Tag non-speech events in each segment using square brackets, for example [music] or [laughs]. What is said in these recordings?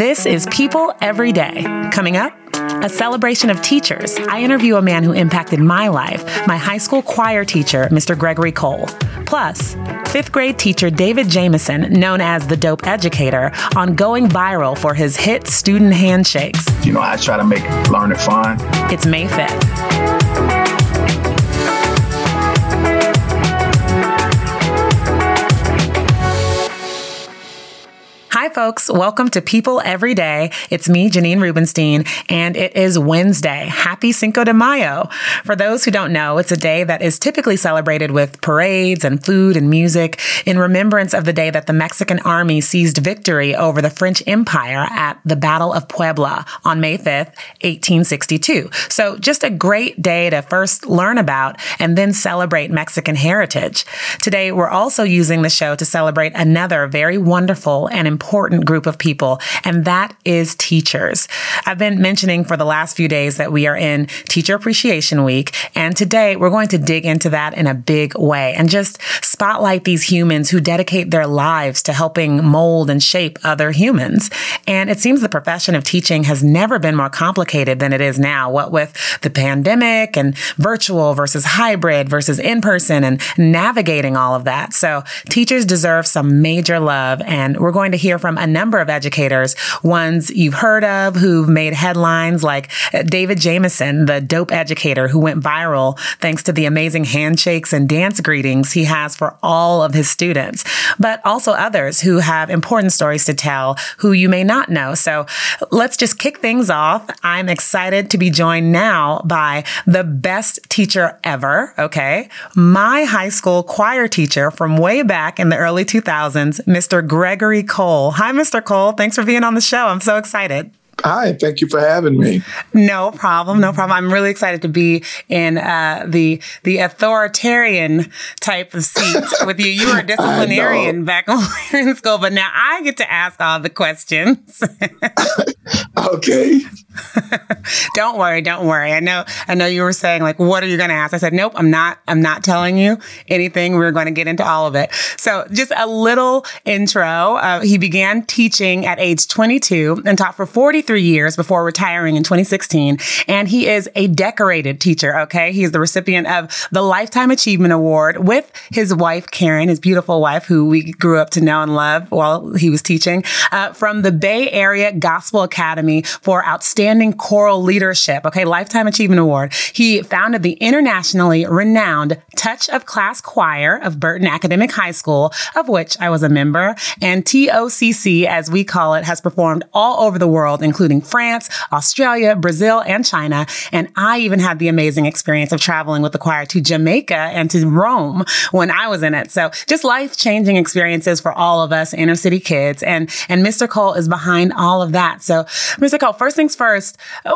This is People Every Day. Coming up, a celebration of teachers. I interview a man who impacted my life, my high school choir teacher, Mr. Gregory Cole. Plus, fifth grade teacher David Jameson, known as the Dope Educator, on going viral for his hit student handshakes. You know, I try to make learning fun. It's May 5th. Folks. Welcome to People Every Day. It's me, Janine Rubenstein, and it is Wednesday. Happy Cinco de Mayo. For those who don't know, it's a day that is typically celebrated with parades and food and music in remembrance of the day that the Mexican army seized victory over the French Empire at the Battle of Puebla on May 5th, 1862. So just a great day to first learn about and then celebrate Mexican heritage. Today, we're also using the show to celebrate another very wonderful and important important group of people, and that is teachers. I've been mentioning for the last few days that we are in Teacher Appreciation Week, and today we're going to dig into that in a big way and just spotlight these humans who dedicate their lives to helping mold and shape other humans. And it seems the profession of teaching has never been more complicated than it is now, what with the pandemic and virtual versus hybrid versus in person and navigating all of that. So teachers deserve some major love, and we're going to hear from a number of educators, ones you've heard of who've made headlines like David Jameson, the dope educator who went viral thanks to the amazing handshakes and dance greetings he has for all of his students, but also others who have important stories to tell who you may not know. So let's just kick things off. I'm excited to be joined now by the best teacher ever. Okay. My high school choir teacher from way back in the early 2000s, Mr. Gregory Cole. Hi, Mr. Cole. Thanks for being on the show. I'm so excited. Hi, thank you for having me. No problem, no problem. I'm really excited to be in uh, the the authoritarian type of seat [laughs] with you. You were a disciplinarian back [laughs] when we were in school, but now I get to ask all the questions. [laughs] okay. [laughs] don't worry, don't worry. I know, I know you were saying like, what are you going to ask? I said, nope, I'm not, I'm not telling you anything. We're going to get into all of it. So just a little intro. Uh, he began teaching at age 22 and taught for 43 years before retiring in 2016. And he is a decorated teacher. Okay. He is the recipient of the Lifetime Achievement Award with his wife, Karen, his beautiful wife, who we grew up to know and love while he was teaching, uh, from the Bay Area Gospel Academy for outstanding choral leadership. Okay. Lifetime Achievement Award. He founded the internationally renowned Touch of Class Choir of Burton Academic High School, of which I was a member. And TOCC, as we call it, has performed all over the world, including France, Australia, Brazil, and China. And I even had the amazing experience of traveling with the choir to Jamaica and to Rome when I was in it. So just life changing experiences for all of us inner city kids. And, and Mr. Cole is behind all of that. So Mr. Cole, first things first,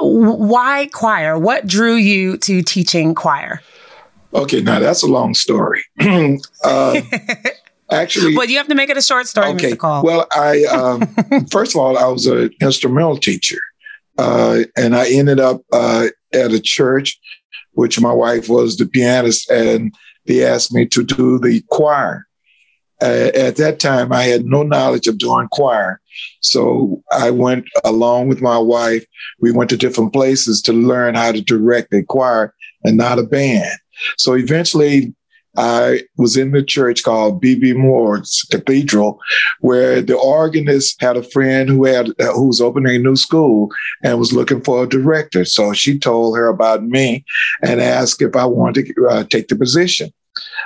why choir? What drew you to teaching choir? Okay, now that's a long story. [clears throat] uh, [laughs] actually, well, you have to make it a short story, okay. Well, I um, [laughs] first of all, I was an instrumental teacher, uh, and I ended up uh, at a church, which my wife was the pianist, and they asked me to do the choir. Uh, at that time, I had no knowledge of doing choir. So I went along with my wife. We went to different places to learn how to direct a choir and not a band. So eventually, I was in the church called B.B. Moore's Cathedral, where the organist had a friend who had who was opening a new school and was looking for a director. So she told her about me and asked if I wanted to uh, take the position.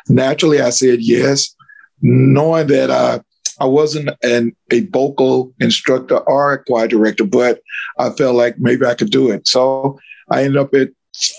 Naturally, I said yes, knowing that uh, I wasn't an, a vocal instructor or a choir director, but I felt like maybe I could do it. So I ended up at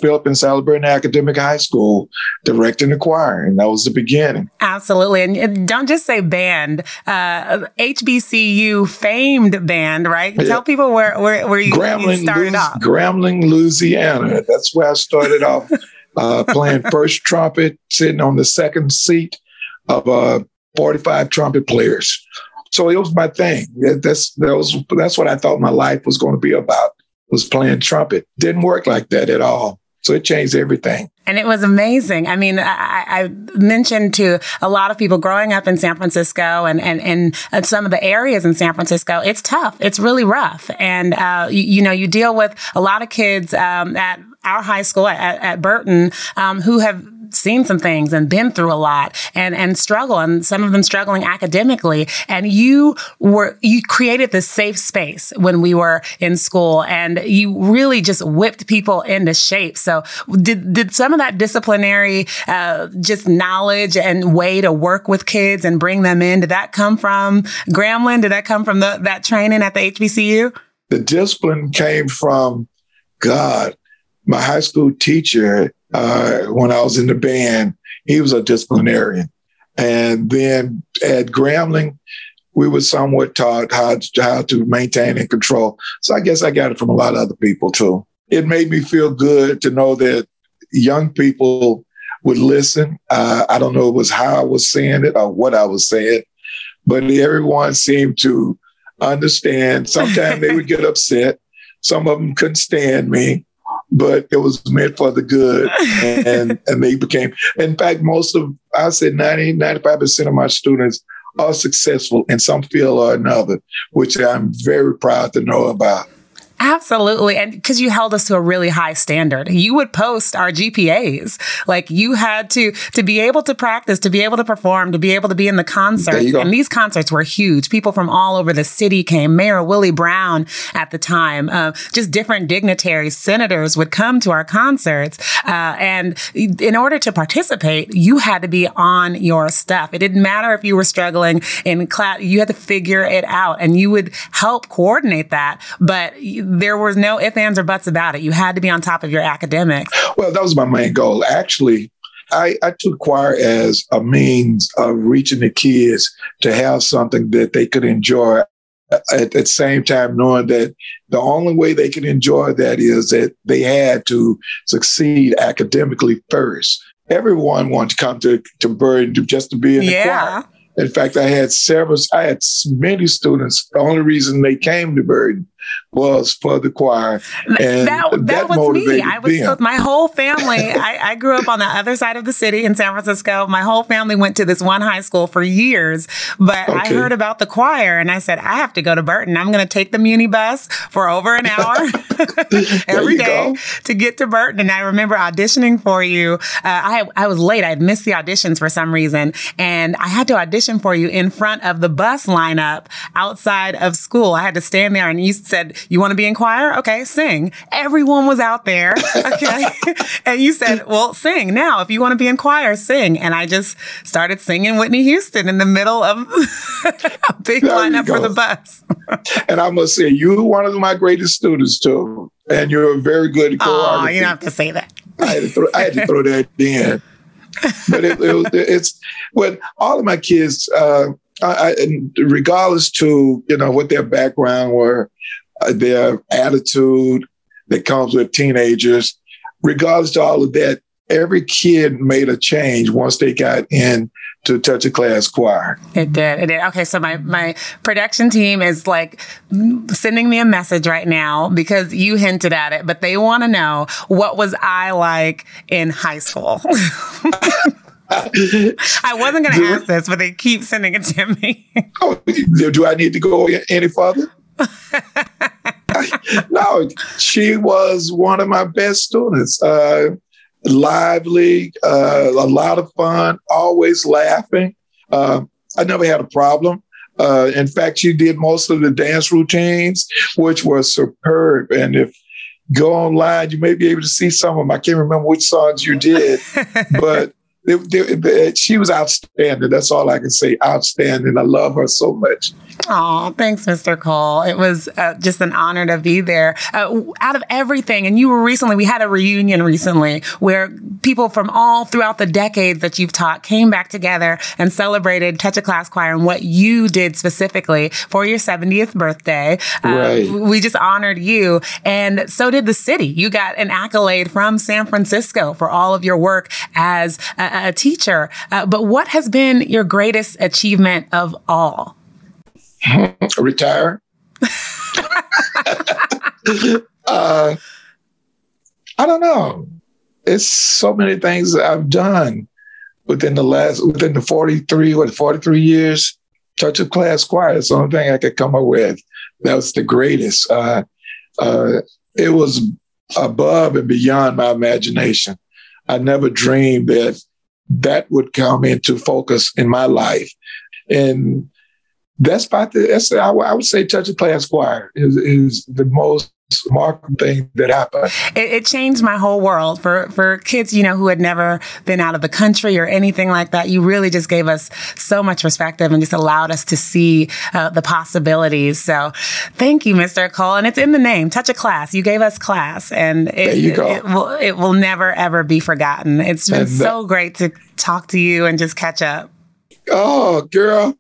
Philip and Sala Burton Academic High School, directing the choir, and that was the beginning. Absolutely, and don't just say band, uh, HBCU famed band, right? Yeah. Tell people where where, where you, Grambling, you started Lu- off. Grambling, Louisiana. That's where I started off, [laughs] uh, playing first trumpet, sitting on the second seat of uh, 45 trumpet players. So it was my thing. That's that was that's what I thought my life was going to be about was playing trumpet. Didn't work like that at all. So it changed everything. And it was amazing. I mean, I, I, mentioned to a lot of people growing up in San Francisco and, and, and some of the areas in San Francisco, it's tough. It's really rough. And, uh, you, you, know, you deal with a lot of kids um, at our high school at, at Burton um, who have seen some things and been through a lot and and struggle and some of them struggling academically and you were you created this safe space when we were in school and you really just whipped people into shape. So did did some of that disciplinary uh, just knowledge and way to work with kids and bring them in did that come from Grambling? Did that come from the, that training at the HBCU the discipline came from God my high school teacher uh, when I was in the band, he was a disciplinarian. And then at Grambling, we were somewhat taught how to, how to maintain and control. So I guess I got it from a lot of other people too. It made me feel good to know that young people would listen. Uh, I don't know it was how I was saying it or what I was saying, but everyone seemed to understand. Sometimes they would get upset. Some of them couldn't stand me but it was meant for the good. And, [laughs] and they became, in fact, most of, I said 90, 95% of my students are successful in some field or another, which I'm very proud to know about. Absolutely. And because you held us to a really high standard, you would post our GPAs. Like you had to, to be able to practice, to be able to perform, to be able to be in the concerts. And these concerts were huge. People from all over the city came. Mayor Willie Brown at the time, uh, just different dignitaries, senators would come to our concerts. Uh, and in order to participate, you had to be on your stuff. It didn't matter if you were struggling in class, you had to figure it out and you would help coordinate that. But there was no ifs, ands, or buts about it. You had to be on top of your academics. Well, that was my main goal. Actually, I, I, took choir as a means of reaching the kids to have something that they could enjoy at the same time knowing that the only way they could enjoy that is that they had to succeed academically first. Everyone wanted to come to, to Burton just to be in the yeah. choir. In fact, I had several, I had many students. The only reason they came to Burton was for the choir. And that, that, that was me. I was with my whole family. [laughs] I, I, grew up on the other side of the city in San Francisco. My whole family went to this one high school for years, but okay. I heard about the choir and I said, I have to go to Burton. I'm going to take the Muni bus for over an hour [laughs] [laughs] every day go. to get to Burton. And I remember auditioning for you. Uh, I, I was late. I had missed the auditions for some reason. And I had to audition for you in front of the bus lineup outside of school. I had to stand there and you said, you want to be in choir? Okay, sing. Everyone was out there. [laughs] Okay. and you said, well, sing now. If you want to be in choir, sing. And I just started singing Whitney Houston in the middle of [laughs] a big there lineup for the bus. and I must say, you're one of my greatest students, too. And you're a very good choreographer. Oh, you don't have to say that. I had to throw, I had to throw that in. but it, it, it's when all of my kids, uh, I, regardless to you know what their background were, Uh, their attitude that comes with teenagers. Regardless to all of that, every kid made a change once they got in to touch a class choir. It did. It did. Okay, so my my production team is like sending me a message right now because you hinted at it, but they want to know what was I like in high school. [laughs] I wasn't going to ask this, but they keep sending it to me. oh, do I need to go any further? [laughs] [laughs] no, she was one of my best students. Uh, lively, uh, a lot of fun, always laughing. Uh, I never had a problem. Uh, in fact, she did most of the dance routines, which were superb. And if go online, you may be able to see some of them. I can't remember which songs you did, [laughs] but she was outstanding. That's all I can say. Outstanding. I love her so much. Oh, thanks, Mr. Cole. It was uh, just an honor to be there. Uh, out of everything, and you were recently, we had a reunion recently where people from all throughout the decades that you've taught came back together and celebrated Touch a Class Choir and what you did specifically for your 70th birthday. Uh, right. We just honored you, and so did the city. You got an accolade from San Francisco for all of your work as a, a teacher. Uh, but what has been your greatest achievement of all? [laughs] retire. [laughs] uh, I don't know. it's so many things I've done within the last within the 43 what 43 years. Touch of Class Choir is the only thing i could come up with. That was the greatest. Uh, uh, it was above and beyond my imagination. I never dreamed that that would come into focus in my life. And that's about the that's I, I would say Touch of Class Choir is, is the most remarkable thing that happened. It, it, changed my whole world for for kids, you know, who had never been out of the country or anything like that. You really just gave us so much perspective and just allowed us to see uh, the possibilities. So, thank you, Mr. Cole, and it's in the name, Touch a Class. You gave us class, and it, it, it will it will never ever be forgotten. It's been and so great to talk to you and just catch up. Oh, girl,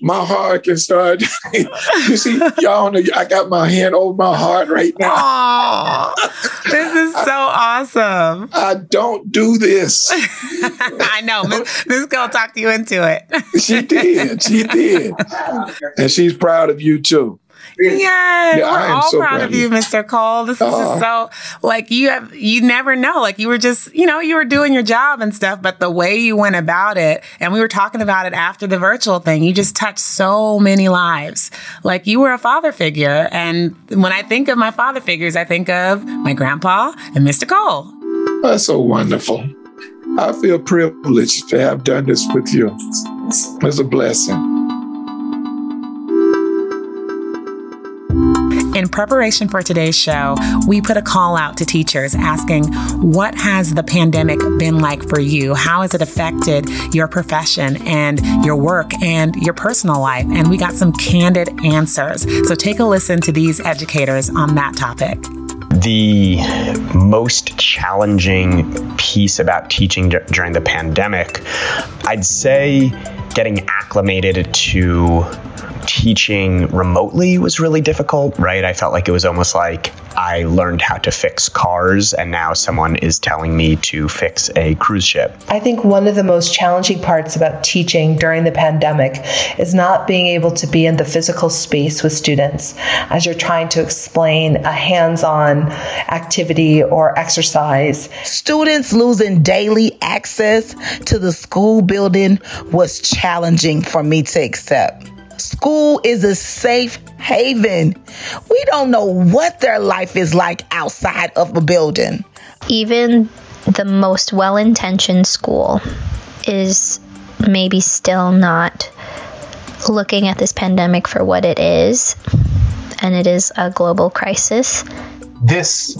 my heart can start. [laughs] you see, y'all know I got my hand over my heart right now. Aww, this is so awesome. I don't do this. [laughs] I know. Miss, Miss Cole talked you into it. she did. She did. [laughs] And she's proud of you too. Yes, yeah, we're all so proud, of you, Mr. Cole. This is uh, just uh-huh. so like you have you never know. Like you were just, you know, you were doing your job and stuff, but the way you went about it, and we were talking about it after the virtual thing, you just touched so many lives. Like you were a father figure. And when I think of my father figures, I think of my grandpa and Mr. Cole. That's so wonderful. I feel privileged to have done this with you. It's a blessing. In preparation for today's show, we put a call out to teachers asking, What has the pandemic been like for you? How has it affected your profession and your work and your personal life? And we got some candid answers. So take a listen to these educators on that topic. The most challenging piece about teaching d- during the pandemic, I'd say getting acclimated to teaching remotely was really difficult, right? I felt like it was almost like I learned how to fix cars and now someone is telling me to fix a cruise ship. I think one of the most challenging parts about teaching during the pandemic is not being able to be in the physical space with students as you're trying to explain a hands on activity or exercise. Students losing daily access to the school building was challenging for me to accept. School is a safe haven. We don't know what their life is like outside of a building. Even the most well intentioned school is maybe still not looking at this pandemic for what it is, and it is a global crisis. This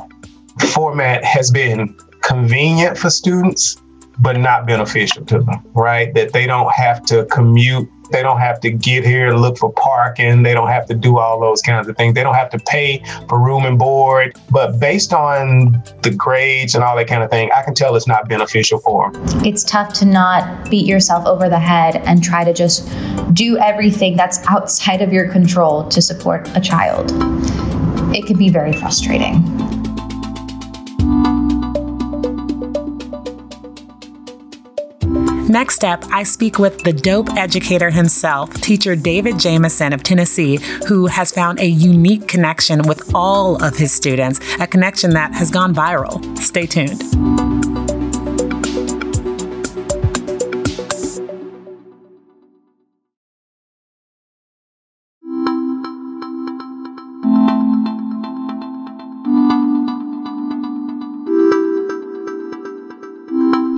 format has been convenient for students, but not beneficial to them, right? That they don't have to commute they don't have to get here, and look for parking. They don't have to do all those kinds of things. They don't have to pay for room and board. But based on the grades and all that kind of thing, I can tell it's not beneficial for them. It's tough to not beat yourself over the head and try to just do everything that's outside of your control to support a child. It can be very frustrating. Next up, I speak with the dope educator himself, teacher David Jamison of Tennessee, who has found a unique connection with all of his students, a connection that has gone viral. Stay tuned.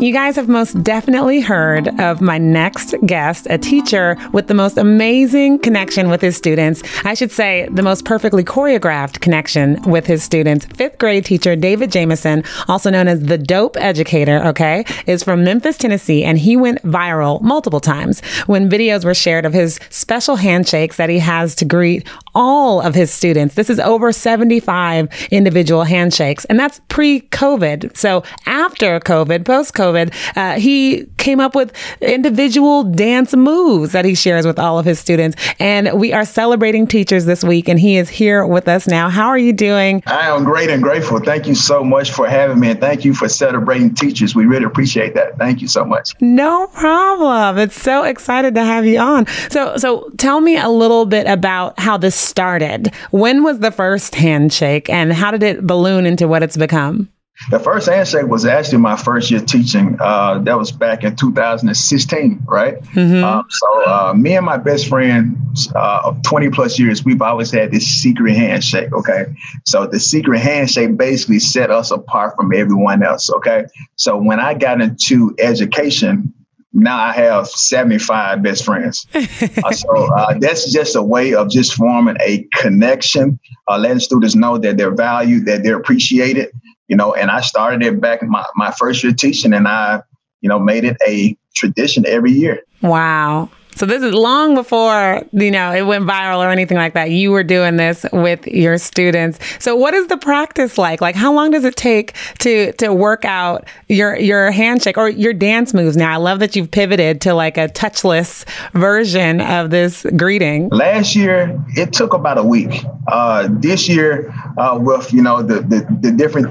You guys have most definitely heard of my next guest, a teacher with the most amazing connection with his students. I should say, the most perfectly choreographed connection with his students. Fifth grade teacher David Jamison, also known as the Dope Educator, okay, is from Memphis, Tennessee, and he went viral multiple times when videos were shared of his special handshakes that he has to greet all of his students. This is over 75 individual handshakes, and that's pre COVID. So after COVID, post COVID, COVID, uh, he came up with individual dance moves that he shares with all of his students. And we are celebrating teachers this week, and he is here with us now. How are you doing? I am great and grateful. Thank you so much for having me, and thank you for celebrating teachers. We really appreciate that. Thank you so much. No problem. It's so excited to have you on. So, so tell me a little bit about how this started. When was the first handshake, and how did it balloon into what it's become? The first handshake was actually my first year teaching. Uh, that was back in 2016, right? Mm-hmm. Um, so uh, me and my best friend uh, of 20 plus years, we've always had this secret handshake. Okay, so the secret handshake basically set us apart from everyone else. Okay, so when I got into education, now I have 75 best friends. [laughs] uh, so uh, that's just a way of just forming a connection, uh, letting students know that they're valued, that they're appreciated, you know, and I started it back my, my first year teaching and I, you know, made it a tradition every year. Wow. So this is long before, you know, it went viral or anything like that. You were doing this with your students. So what is the practice like? Like how long does it take to to work out your your handshake or your dance moves now? I love that you've pivoted to like a touchless version of this greeting. Last year it took about a week. Uh, this year uh, with, you know, the the, the different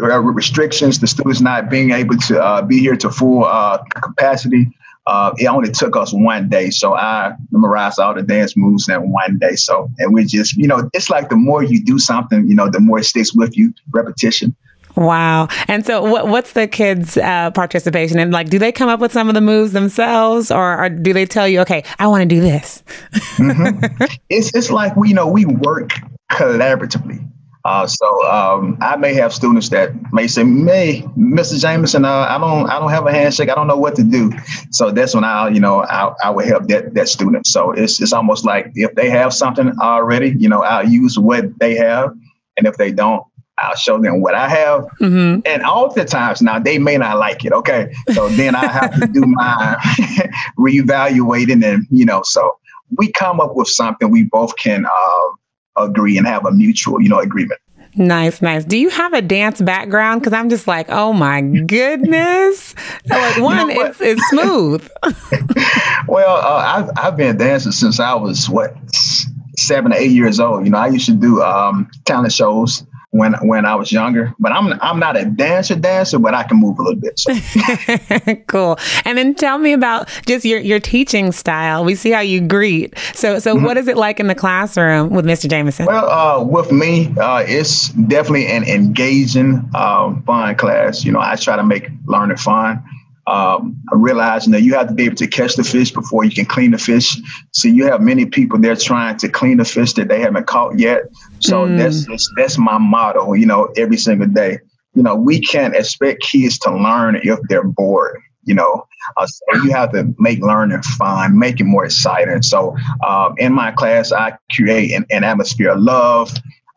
uh, restrictions, the students not being able to uh, be here to full uh, capacity, uh, it only took us one day. So I memorized all the dance moves in one day. So, and we just, you know, it's like the more you do something, you know, the more it sticks with you, repetition. Wow. And so what, what's the kids' uh, participation? And like, do they come up with some of the moves themselves or, or do they tell you, okay, I want to do this? mm-hmm. [laughs] It's, it's like, we, you know, we work collaboratively. Uh, so um, I may have students that may say, "May, Mr. Jameson, uh, I don't, I don't have a handshake. I don't know what to do." So that's when I, you know, I, I would help that that student. So it's it's almost like if they have something already, you know, I'll use what they have, and if they don't, I'll show them what I have. Mm-hmm. And oftentimes now they may not like it. Okay, so then I have to do my [laughs] reevaluating, and you know, so we come up with something we both can. Uh, agree and have a mutual, you know, agreement. Nice, nice. Do you have a dance background? Because I'm just like, oh my goodness. like one, you know it's it's smooth. [laughs] [laughs] well, uh, I've I've been dancing since I was what seven or eight years old. You know, I used to do um, talent shows when when I was younger. But I'm I'm not a dancer dancer, but I can move a little bit. So. [laughs] cool. And then tell me about just your your teaching style. We see how you greet. So so mm-hmm. what is it like in the classroom with Mr. Jameson? Well, uh, with me, uh, it's definitely an engaging, uh, fun class. You know, I try to make learning fun um, realizing that you have to be able to catch the fish before you can clean the fish. So you have many people there trying to clean the fish that they haven't caught yet. So mm. that's, that's that's my motto. You know, every single day. You know, we can't expect kids to learn if they're bored. You know, uh, so you have to make learning fun, make it more exciting. So um, in my class, I create an, an atmosphere of love.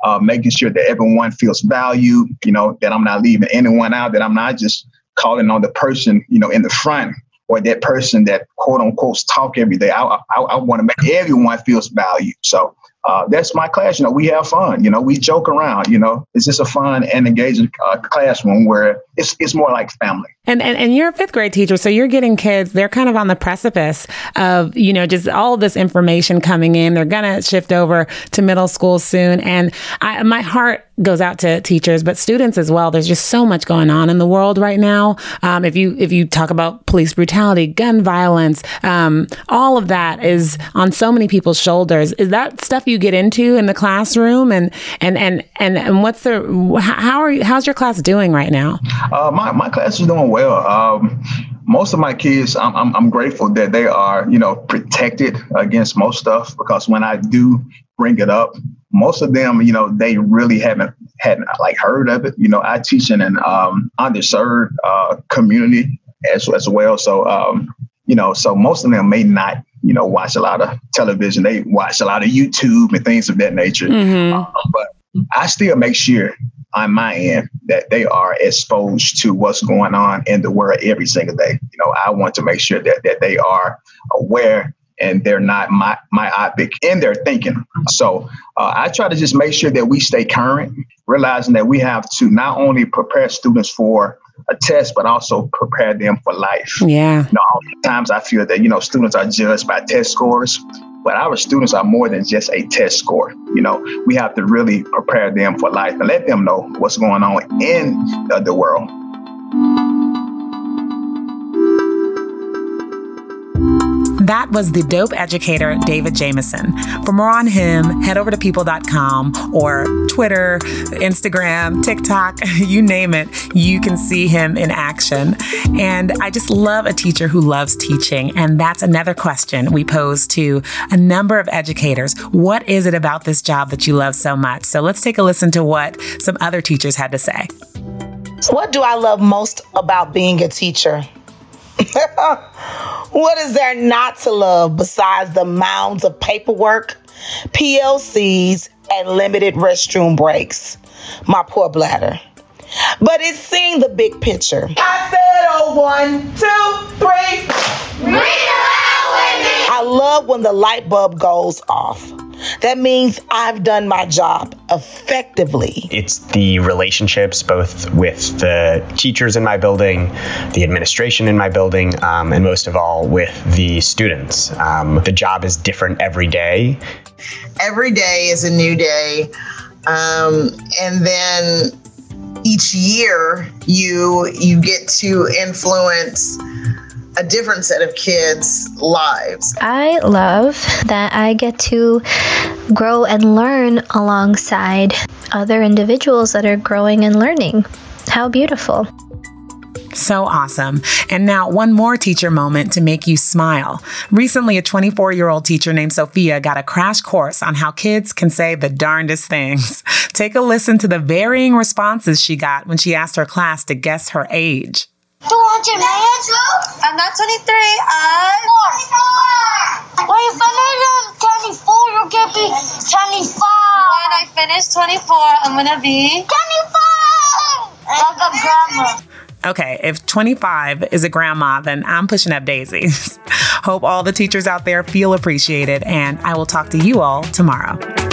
Uh, making sure that everyone feels valued, you know, that I'm not leaving anyone out, that I'm not just calling on the person, you know, in the front or that person that quote unquote talk every day. I, I, I want to make everyone feels valued. So uh, that's my class. You know, we have fun. You know, we joke around. You know, it's just a fun and engaging uh, classroom where it's it's more like family. And, and and you're a fifth grade teacher, so you're getting kids. They're kind of on the precipice of you know just all this information coming in. They're gonna shift over to middle school soon, and I, my heart goes out to teachers, but students as well. There's just so much going on in the world right now. Um, if you if you talk about police brutality, gun violence, um, all of that is on so many people's shoulders. Is that stuff you get into in the classroom, and and and and, and what's the how are you, how's your class doing right now? Uh, my my class is doing well. Um, most of my kids, I'm, I'm, I'm, grateful that they are, you know, protected against most stuff because when I do bring it up, most of them, you know, they really haven't hadn't like heard of it. You know, I teach in an um, underserved uh, community as as well, so um, you know, so most of them may not, you know, watch a lot of television. They watch a lot of YouTube and things of that nature. Mm-hmm. Uh, but I still make sure on my end that they are exposed to what's going on in the world every single day. You know, I want to make sure that that they are aware and they're not my, myopic in their thinking. So uh, I try to just make sure that we stay current, realizing that we have to not only prepare students for a test, but also prepare them for life. Yeah. You know, times I feel that, you know, students are judged by test scores, but our students are more than just a test score. You know, we have to really prepare them for life and let them know what's going on in uh, the world. That was the dope educator, David Jameson. For more on him, head over to people.com or Twitter, Instagram, TikTok, [laughs] you name it, you can see him in action. And I just love a teacher who loves teaching. And that's another question we pose to a number of educators. What is it about this job that you love so much? So let's take a listen to what some other teachers had to say. What do I love most about being a teacher? [laughs] what is there not to love besides the mounds of paperwork, PLCs, and limited restroom breaks? My poor bladder. But it's seeing the big picture. I said, oh, one, two, three. Read aloud with me. I love when the light bulb goes off. That means I've done my job effectively. It's the relationships both with the teachers in my building, the administration in my building, um, and most of all with the students. Um, the job is different every day. Every day is a new day. Um, and then each year you you get to influence a different set of kids' lives. I love that I get to grow and learn alongside other individuals that are growing and learning. How beautiful. So awesome. And now, one more teacher moment to make you smile. Recently, a 24 year old teacher named Sophia got a crash course on how kids can say the darndest things. [laughs] Take a listen to the varying responses she got when she asked her class to guess her age. 200 minutes? I'm not 23. I'm 24. When you finish 24, you'll get be 25. When I finish 24, I'm going to be 25. Like a grandma. Okay, if 25 is a grandma, then I'm pushing up daisies. [laughs] Hope all the teachers out there feel appreciated, and I will talk to you all tomorrow.